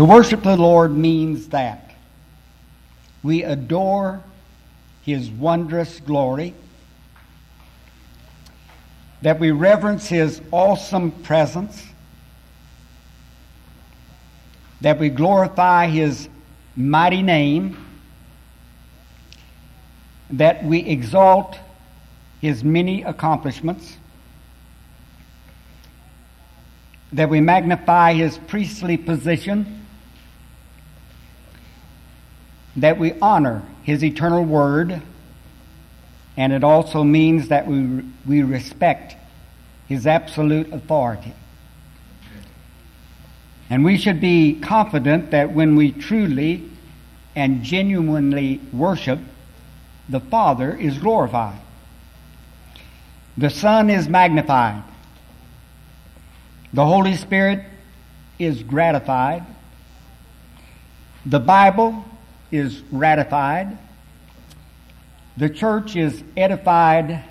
To worship the Lord means that we adore His wondrous glory, that we reverence His awesome presence, that we glorify His mighty name, that we exalt His many accomplishments, that we magnify His priestly position, that we honor His eternal word, and it also means that we, we respect His absolute authority. And we should be confident that when we truly and genuinely worship, the Father is glorified. The Son is magnified. The Holy Spirit is gratified. The Bible is ratified. The church is edified.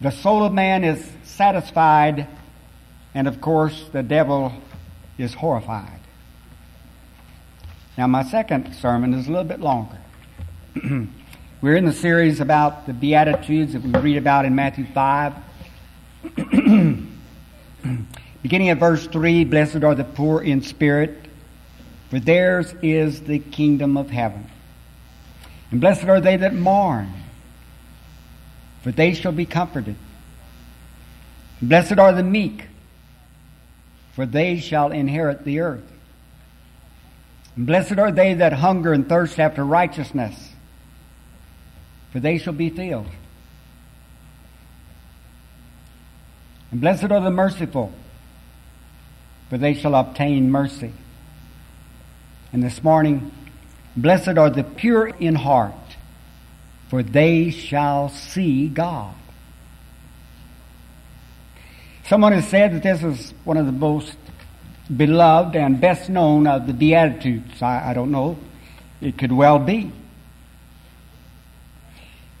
The soul of man is satisfied. And of course, the devil is horrified. Now, my second sermon is a little bit longer. We're in the series about the Beatitudes that we read about in Matthew 5. Beginning at verse 3 Blessed are the poor in spirit, for theirs is the kingdom of heaven. And blessed are they that mourn, for they shall be comforted. And blessed are the meek, for they shall inherit the earth. And blessed are they that hunger and thirst after righteousness, for they shall be filled. And blessed are the merciful, for they shall obtain mercy. And this morning, blessed are the pure in heart, for they shall see God. Someone has said that this is one of the most beloved and best known of the Beatitudes. I, I don't know. It could well be.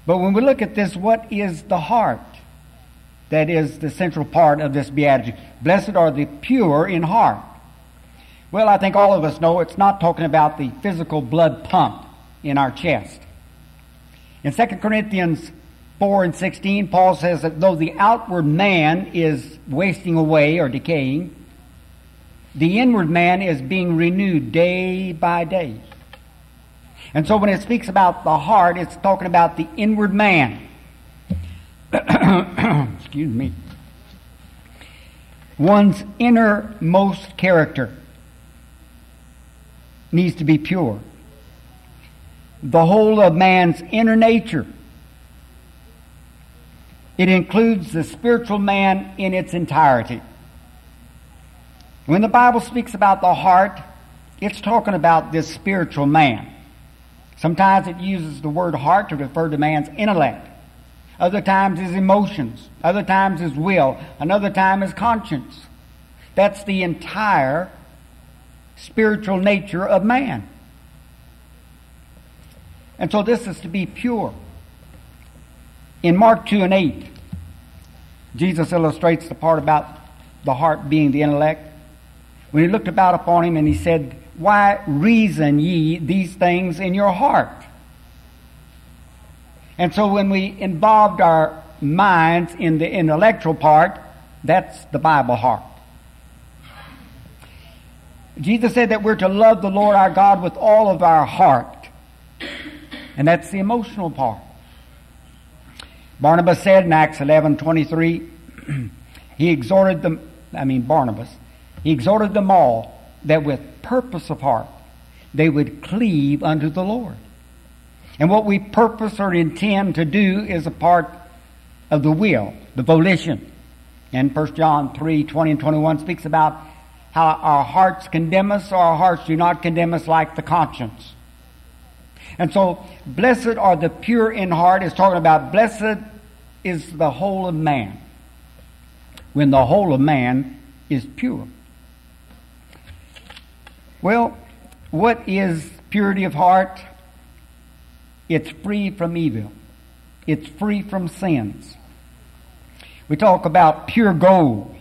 But when we look at this, what is the heart? That is the central part of this beatitude. Blessed are the pure in heart. Well, I think all of us know it's not talking about the physical blood pump in our chest. In 2 Corinthians 4 and 16, Paul says that though the outward man is wasting away or decaying, the inward man is being renewed day by day. And so when it speaks about the heart, it's talking about the inward man. Excuse me. One's innermost character needs to be pure. The whole of man's inner nature. It includes the spiritual man in its entirety. When the Bible speaks about the heart, it's talking about this spiritual man. Sometimes it uses the word heart to refer to man's intellect. Other times his emotions. Other times his will. Another time his conscience. That's the entire spiritual nature of man. And so this is to be pure. In Mark 2 and 8, Jesus illustrates the part about the heart being the intellect. When he looked about upon him and he said, Why reason ye these things in your heart? And so when we involved our minds in the intellectual part, that's the Bible heart. Jesus said that we're to love the Lord our God with all of our heart. And that's the emotional part. Barnabas said in Acts 11 23, he exhorted them, I mean Barnabas, he exhorted them all that with purpose of heart they would cleave unto the Lord. And what we purpose or intend to do is a part of the will, the volition. And 1 John 3, 20 and 21 speaks about how our hearts condemn us or our hearts do not condemn us like the conscience. And so, blessed are the pure in heart is talking about blessed is the whole of man. When the whole of man is pure. Well, what is purity of heart? It's free from evil. It's free from sins. We talk about pure gold,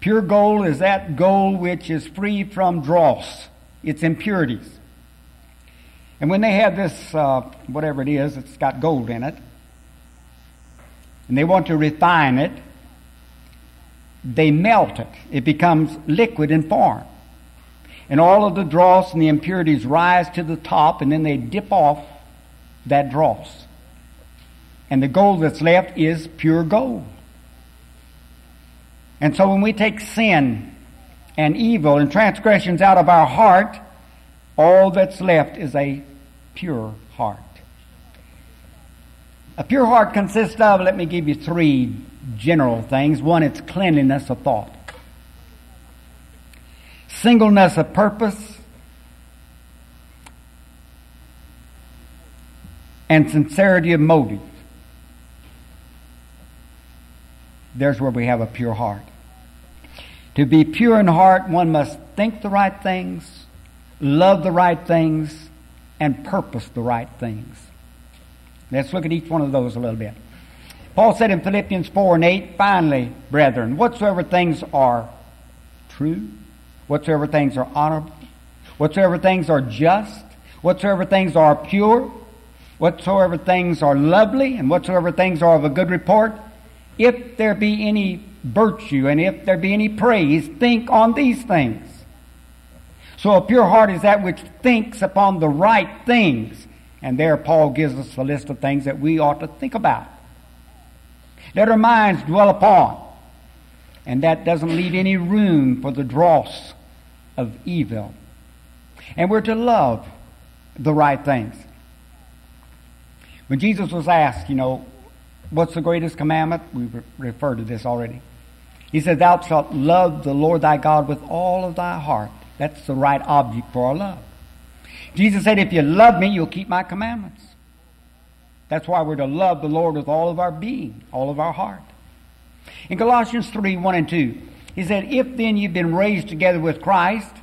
Pure gold is that gold which is free from dross, its impurities. And when they have this, uh, whatever it is, it's got gold in it, and they want to refine it, they melt it. It becomes liquid in form. And all of the dross and the impurities rise to the top, and then they dip off that dross. And the gold that's left is pure gold. And so when we take sin and evil and transgressions out of our heart, all that's left is a pure heart. A pure heart consists of, let me give you three general things. One, it's cleanliness of thought, singleness of purpose, and sincerity of motive. There's where we have a pure heart. To be pure in heart, one must think the right things, love the right things, and purpose the right things. Let's look at each one of those a little bit. Paul said in Philippians 4 and 8, finally, brethren, whatsoever things are true, whatsoever things are honorable, whatsoever things are just, whatsoever things are pure, whatsoever things are lovely, and whatsoever things are of a good report, if there be any virtue and if there be any praise, think on these things. So a pure heart is that which thinks upon the right things. And there Paul gives us a list of things that we ought to think about. Let our minds dwell upon. And that doesn't leave any room for the dross of evil. And we're to love the right things. When Jesus was asked, you know, what's the greatest commandment? We've referred to this already. He said, Thou shalt love the Lord thy God with all of thy heart. That's the right object for our love. Jesus said, If you love me, you'll keep my commandments. That's why we're to love the Lord with all of our being, all of our heart. In Colossians 3 1 and 2, he said, If then you've been raised together with Christ,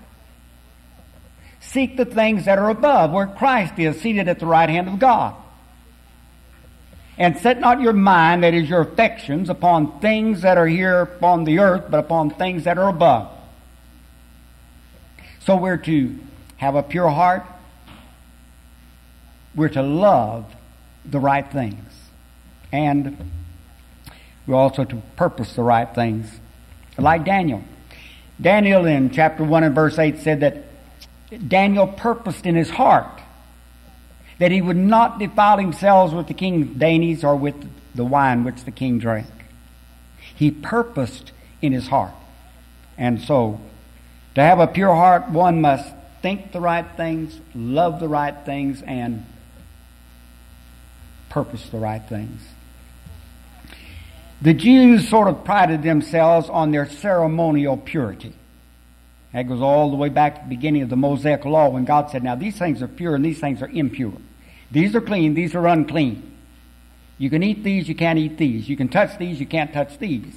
seek the things that are above, where Christ is seated at the right hand of God. And set not your mind, that is your affections, upon things that are here upon the earth, but upon things that are above. So we're to have a pure heart. We're to love the right things. And we're also to purpose the right things. Like Daniel. Daniel in chapter 1 and verse 8 said that Daniel purposed in his heart that he would not defile himself with the king's dainties or with the wine which the king drank. He purposed in his heart. And so, to have a pure heart, one must think the right things, love the right things, and purpose the right things. The Jews sort of prided themselves on their ceremonial purity. That goes all the way back to the beginning of the Mosaic Law when God said, Now these things are pure and these things are impure. These are clean, these are unclean. You can eat these, you can't eat these. You can touch these, you can't touch these.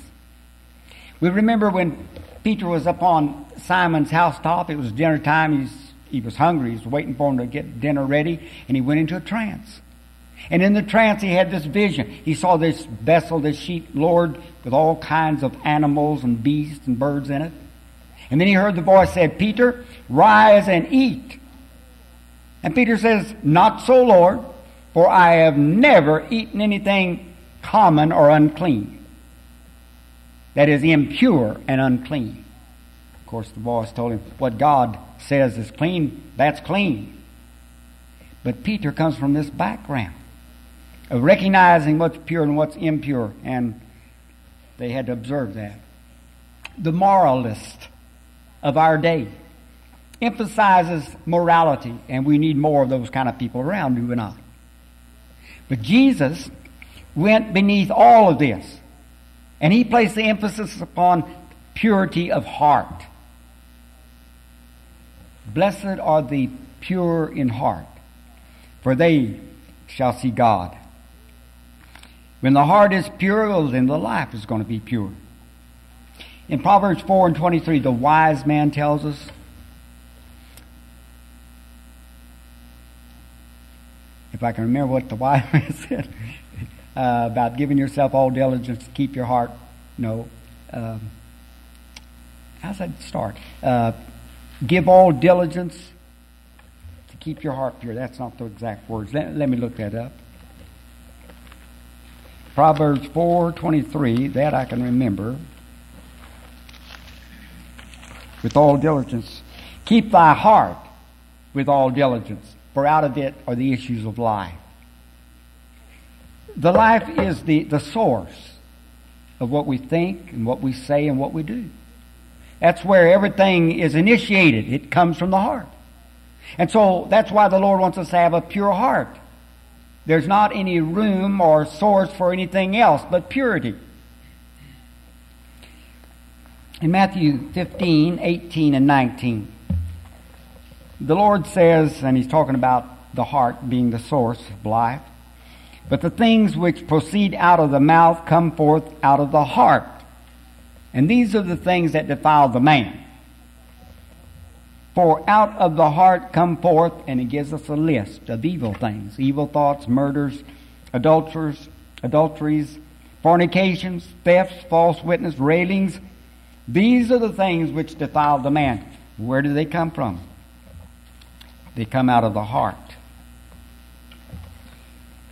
We remember when Peter was up on Simon's housetop, it was dinner time, He's, he was hungry, he was waiting for him to get dinner ready, and he went into a trance. And in the trance, he had this vision. He saw this vessel, this sheep, Lord, with all kinds of animals and beasts and birds in it. And then he heard the voice said, Peter, rise and eat. And Peter says, Not so, Lord, for I have never eaten anything common or unclean. That is impure and unclean. Of course, the voice told him, What God says is clean, that's clean. But Peter comes from this background of recognizing what's pure and what's impure, and they had to observe that. The moralist of our day emphasizes morality, and we need more of those kind of people around, do we not? But Jesus went beneath all of this, and he placed the emphasis upon purity of heart. Blessed are the pure in heart, for they shall see God. When the heart is pure, then the life is going to be pure. In Proverbs 4 and 23, the wise man tells us, if I can remember what the wise man said uh, about giving yourself all diligence to keep your heart, no, um, how's that start? Uh, give all diligence to keep your heart pure. That's not the exact words. Let, let me look that up. Proverbs 4:23, that I can remember. With all diligence, keep thy heart with all diligence, for out of it are the issues of life. The life is the, the source of what we think and what we say and what we do. That's where everything is initiated. It comes from the heart. And so that's why the Lord wants us to have a pure heart. There's not any room or source for anything else but purity. In Matthew 15, 18, and 19, the Lord says, and He's talking about the heart being the source of life, but the things which proceed out of the mouth come forth out of the heart. And these are the things that defile the man. For out of the heart come forth, and he gives us a list of evil things evil thoughts, murders, adulterers, adulteries, fornications, thefts, false witness, railings. These are the things which defile the man. Where do they come from? They come out of the heart.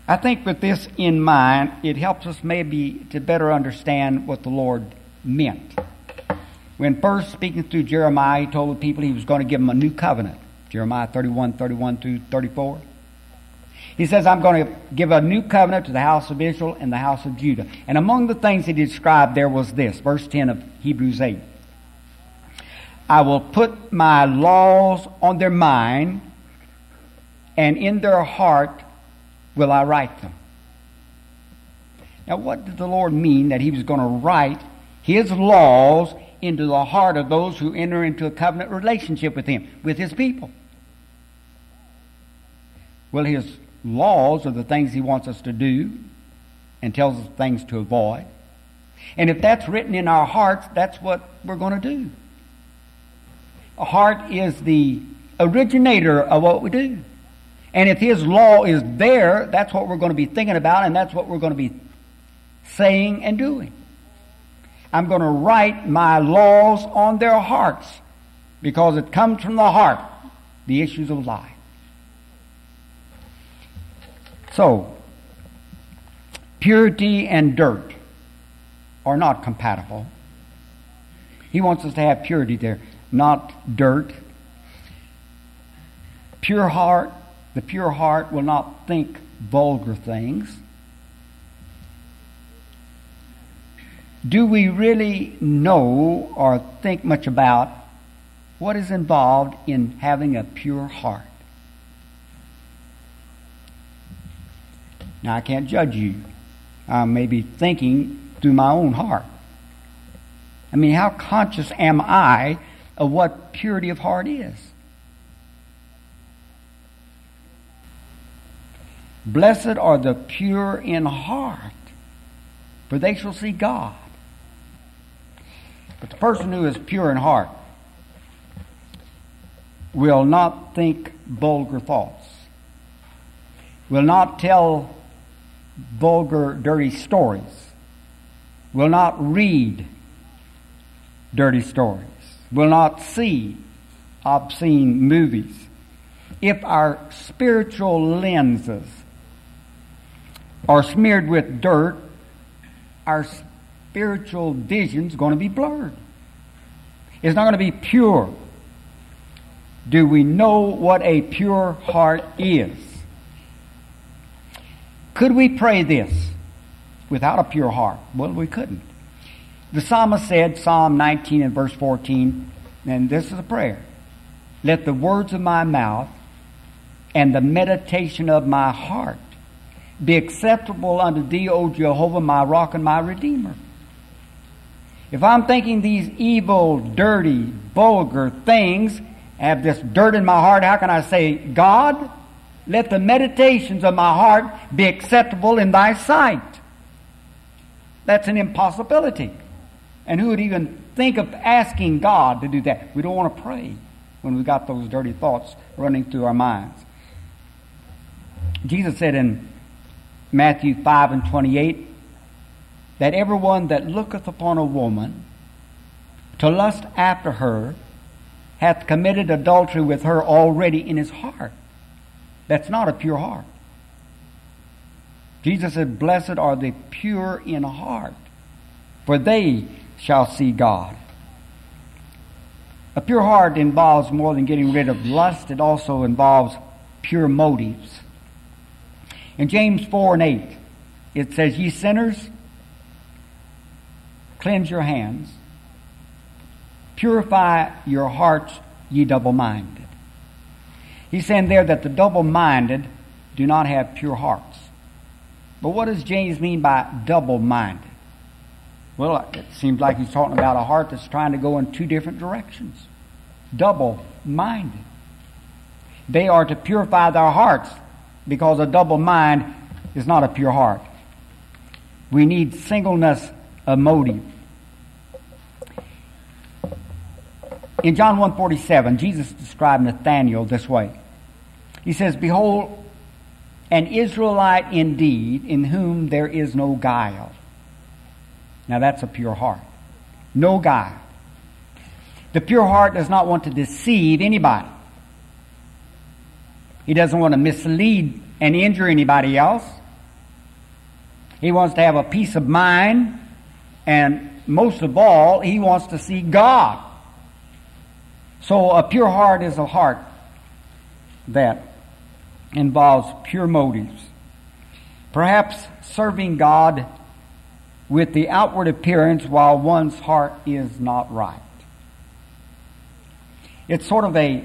I think with this in mind, it helps us maybe to better understand what the Lord meant. When first speaking through Jeremiah, he told the people he was going to give them a new covenant. Jeremiah 31, 31 through 34. He says, I'm going to give a new covenant to the house of Israel and the house of Judah. And among the things he described there was this, verse 10 of Hebrews 8. I will put my laws on their mind, and in their heart will I write them. Now, what did the Lord mean that he was going to write his laws into the heart of those who enter into a covenant relationship with him, with his people. Well, his laws are the things he wants us to do and tells us things to avoid. And if that's written in our hearts, that's what we're going to do. A heart is the originator of what we do. And if his law is there, that's what we're going to be thinking about and that's what we're going to be saying and doing. I'm going to write my laws on their hearts because it comes from the heart, the issues of life. So, purity and dirt are not compatible. He wants us to have purity there, not dirt. Pure heart, the pure heart will not think vulgar things. do we really know or think much about what is involved in having a pure heart? Now, I can't judge you. I may be thinking through my own heart. I mean, how conscious am I of what purity of heart is? Blessed are the pure in heart, for they shall see God. But the person who is pure in heart will not think vulgar thoughts, will not tell vulgar, dirty stories, will not read dirty stories, will not see obscene movies. If our spiritual lenses are smeared with dirt, our spiritual vision's going to be blurred. It's not going to be pure. Do we know what a pure heart is? Could we pray this without a pure heart? Well, we couldn't. The psalmist said, Psalm 19 and verse 14, and this is a prayer. Let the words of my mouth and the meditation of my heart be acceptable unto thee, O Jehovah, my rock and my redeemer. If I'm thinking these evil, dirty, vulgar things, have this dirt in my heart, how can I say, God, let the meditations of my heart be acceptable in thy sight? That's an impossibility. And who would even think of asking God to do that? We don't want to pray when we've got those dirty thoughts running through our minds. Jesus said in Matthew 5 and 28, that everyone that looketh upon a woman to lust after her hath committed adultery with her already in his heart. That's not a pure heart. Jesus said, Blessed are the pure in heart, for they shall see God. A pure heart involves more than getting rid of lust, it also involves pure motives. In James 4 and 8, it says, Ye sinners, cleanse your hands, purify your hearts, ye double minded. He's saying there that the double minded do not have pure hearts. But what does James mean by double minded? Well, it seems like he's talking about a heart that's trying to go in two different directions. Double minded. They are to purify their hearts because a double mind is not a pure heart. We need singleness of motive. In John 147, Jesus described Nathanael this way. He says, Behold, an Israelite indeed, in whom there is no guile. Now that's a pure heart. No guile. The pure heart does not want to deceive anybody. He doesn't want to mislead and injure anybody else. He wants to have a peace of mind, and most of all, he wants to see God. So a pure heart is a heart that involves pure motives. Perhaps serving God with the outward appearance while one's heart is not right. It's sort of a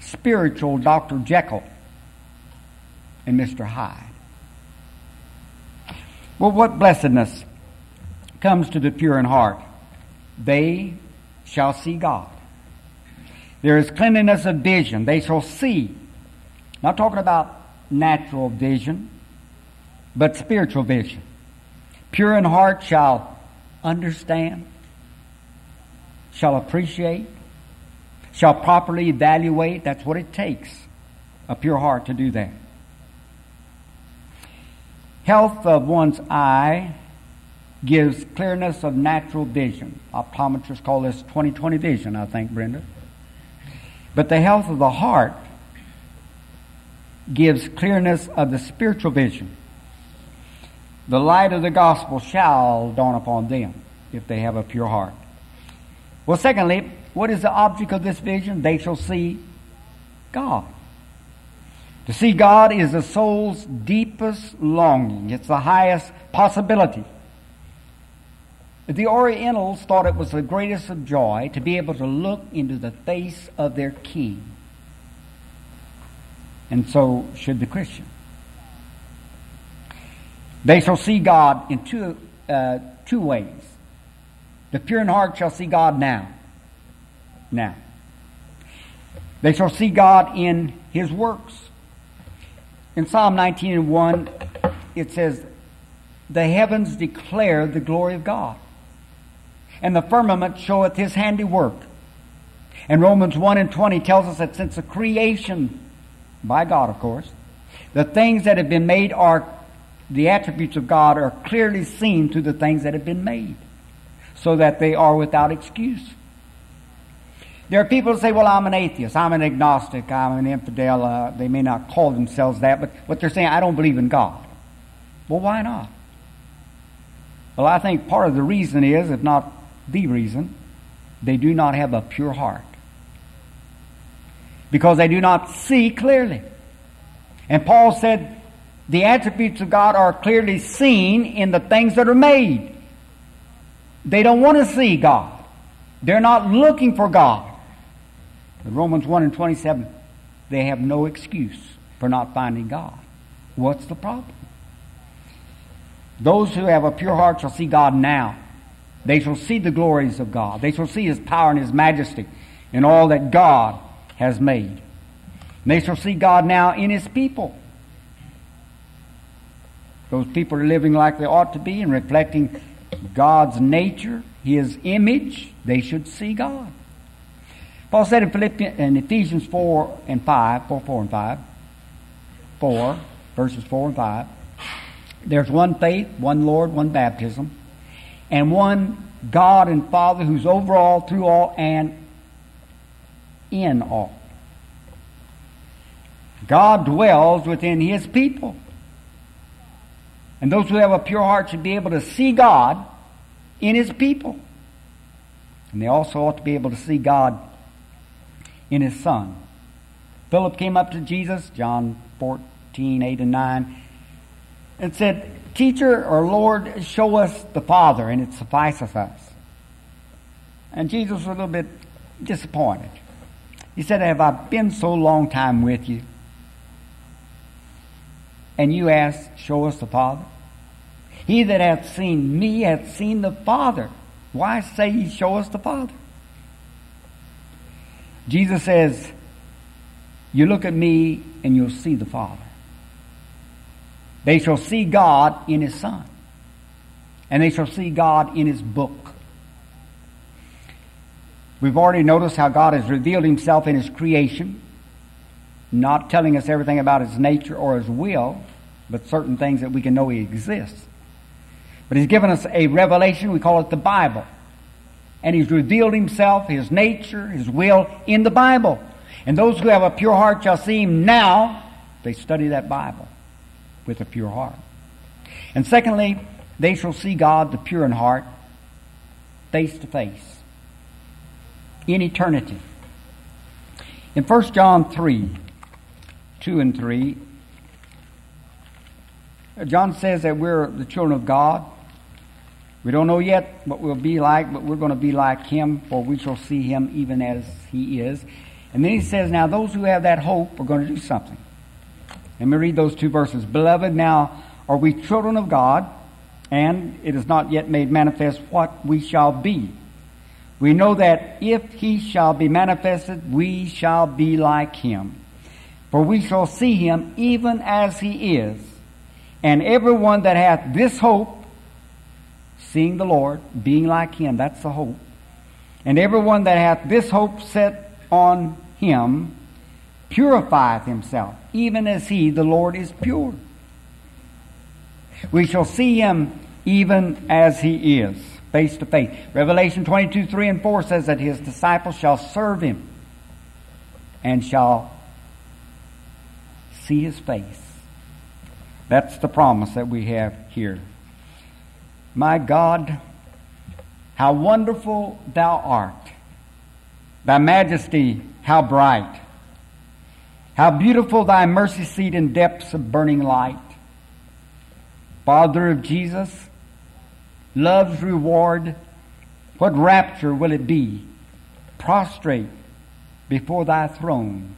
spiritual Dr. Jekyll and Mr. Hyde. Well, what blessedness comes to the pure in heart? They shall see God. There is cleanliness of vision. They shall see. Not talking about natural vision, but spiritual vision. Pure in heart shall understand, shall appreciate, shall properly evaluate. That's what it takes, a pure heart to do that. Health of one's eye gives clearness of natural vision. Optometrists call this 20/20 vision, I think, Brenda. But the health of the heart gives clearness of the spiritual vision. The light of the gospel shall dawn upon them if they have a pure heart. Well, secondly, what is the object of this vision? They shall see God. To see God is the soul's deepest longing. It's the highest possibility. The Orientals thought it was the greatest of joy to be able to look into the face of their king. And so should the Christian. They shall see God in two, uh, two ways. The pure in heart shall see God now. Now. They shall see God in His works. In Psalm 19 and 1, it says, The heavens declare the glory of God and the firmament showeth his handiwork. And Romans 1 and 20 tells us that since the creation, by God of course, the things that have been made are, the attributes of God are clearly seen through the things that have been made, so that they are without excuse. There are people who say, well, I'm an atheist, I'm an agnostic, I'm an infidel. Uh, they may not call themselves that, but what they're saying, I don't believe in God. Well, why not? Well, I think part of the reason is, if not the reason they do not have a pure heart. Because they do not see clearly. And Paul said, the attributes of God are clearly seen in the things that are made. They don't want to see God. They're not looking for God. Romans 1 and 27, they have no excuse for not finding God. What's the problem? Those who have a pure heart shall see God now. They shall see the glories of God. They shall see His power and His majesty in all that God has made. They shall see God now in His people. Those people are living like they ought to be and reflecting God's nature, His image. They should see God. Paul said in, Philippians, in Ephesians 4 and 5, 4, 4 and 5, 4, verses 4 and 5, there's one faith, one Lord, one baptism and one God and Father who's over all, through all, and in all. God dwells within His people. And those who have a pure heart should be able to see God in His people. And they also ought to be able to see God in His Son. Philip came up to Jesus, John 14, 8 and 9, and said, Teacher or Lord, show us the Father, and it suffices us. And Jesus was a little bit disappointed. He said, Have I been so long time with you? And you ask, Show us the Father? He that hath seen me hath seen the Father. Why say ye, Show us the Father? Jesus says, You look at me and you'll see the Father. They shall see God in His Son. And they shall see God in His book. We've already noticed how God has revealed Himself in His creation, not telling us everything about His nature or His will, but certain things that we can know He exists. But He's given us a revelation, we call it the Bible. And He's revealed Himself, His nature, His will in the Bible. And those who have a pure heart shall see Him now. They study that Bible with a pure heart. And secondly, they shall see God, the pure in heart, face to face in eternity. In 1 John 3, 2 and 3, John says that we're the children of God. We don't know yet what we'll be like, but we're going to be like Him, for we shall see Him even as He is. And then He says, now those who have that hope are going to do something. Let me read those two verses. Beloved, now are we children of God, and it is not yet made manifest what we shall be. We know that if he shall be manifested, we shall be like him. For we shall see him even as he is. And everyone that hath this hope, seeing the Lord, being like him, that's the hope. And everyone that hath this hope set on him, purifieth himself, even as he, the Lord, is pure. We shall see him even as he is face to face. Revelation 22, 3 and 4 says that his disciples shall serve him and shall see his face. That's the promise that we have here. My God, how wonderful thou art. Thy majesty, how bright. How beautiful thy mercy seat in depths of burning light. Father of Jesus, love's reward, what rapture will it be? Prostrate before thy throne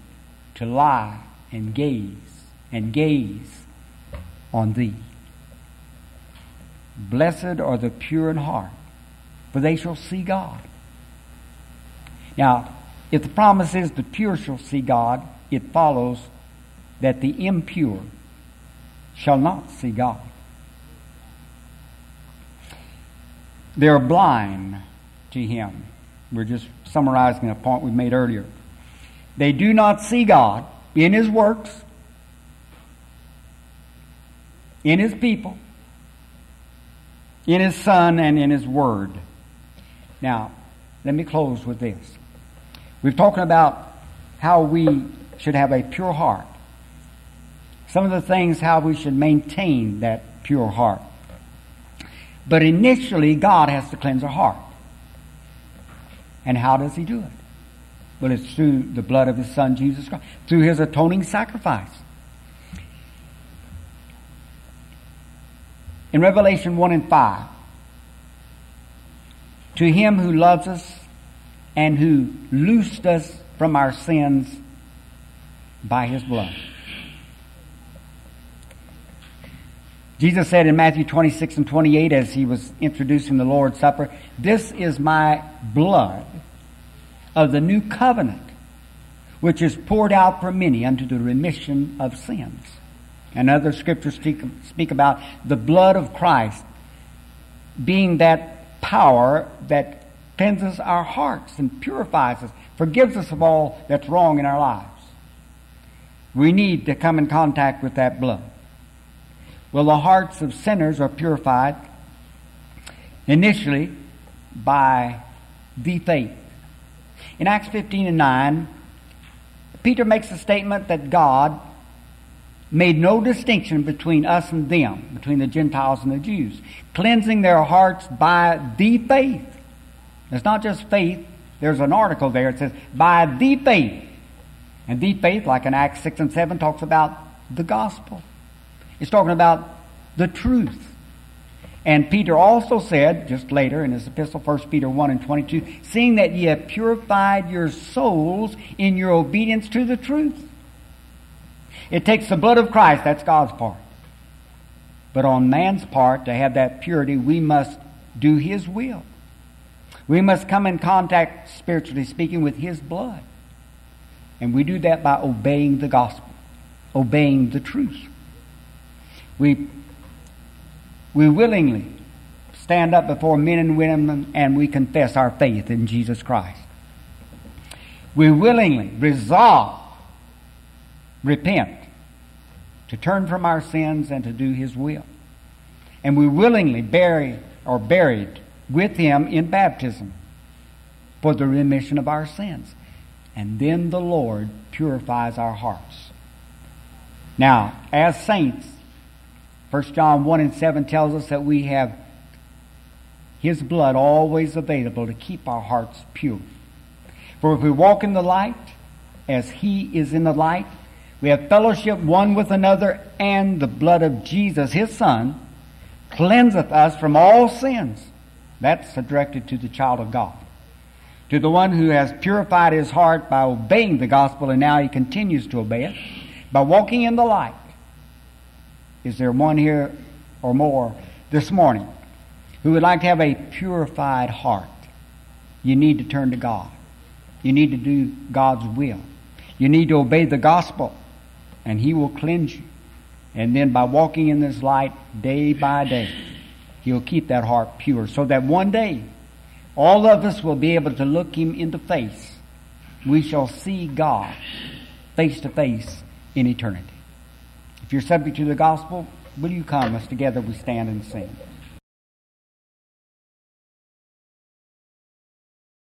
to lie and gaze and gaze on thee. Blessed are the pure in heart, for they shall see God. Now, if the promise is the pure shall see God, it follows that the impure shall not see God. They're blind to Him. We're just summarizing a point we made earlier. They do not see God in His works, in His people, in His Son, and in His Word. Now, let me close with this. We've talked about how we should have a pure heart. Some of the things how we should maintain that pure heart. But initially, God has to cleanse our heart. And how does He do it? Well, it's through the blood of His Son, Jesus Christ, through His atoning sacrifice. In Revelation 1 and 5, to Him who loves us and who loosed us from our sins by His blood. Jesus said in Matthew 26 and 28 as he was introducing the Lord's Supper, This is my blood of the new covenant, which is poured out for many unto the remission of sins. And other scriptures speak, speak about the blood of Christ being that power that cleanses our hearts and purifies us, forgives us of all that's wrong in our lives. We need to come in contact with that blood. Well, the hearts of sinners are purified initially by the faith. In Acts 15 and 9, Peter makes a statement that God made no distinction between us and them, between the Gentiles and the Jews, cleansing their hearts by the faith. It's not just faith. There's an article there. It says, by the faith. And the faith, like in Acts 6 and 7, talks about the gospel. It's talking about the truth. And Peter also said, just later in his epistle, 1 Peter 1 and 22, seeing that ye have purified your souls in your obedience to the truth. It takes the blood of Christ, that's God's part. But on man's part, to have that purity, we must do His will. We must come in contact, spiritually speaking, with His blood. And we do that by obeying the gospel, obeying the truth. We, we willingly stand up before men and women and we confess our faith in Jesus Christ. We willingly resolve, repent, to turn from our sins and to do His will. And we willingly bury or buried with Him in baptism for the remission of our sins. And then the Lord purifies our hearts. Now, as saints, 1 John 1 and 7 tells us that we have His blood always available to keep our hearts pure. For if we walk in the light, as He is in the light, we have fellowship one with another, and the blood of Jesus, His Son, cleanseth us from all sins. That's directed to the child of God. To the one who has purified his heart by obeying the gospel, and now he continues to obey it, by walking in the light. Is there one here or more this morning who would like to have a purified heart? You need to turn to God. You need to do God's will. You need to obey the gospel, and He will cleanse you. And then by walking in this light day by day, He'll keep that heart pure so that one day all of us will be able to look Him in the face. We shall see God face to face in eternity. If you're subject to the gospel, will you come as together we stand and sing?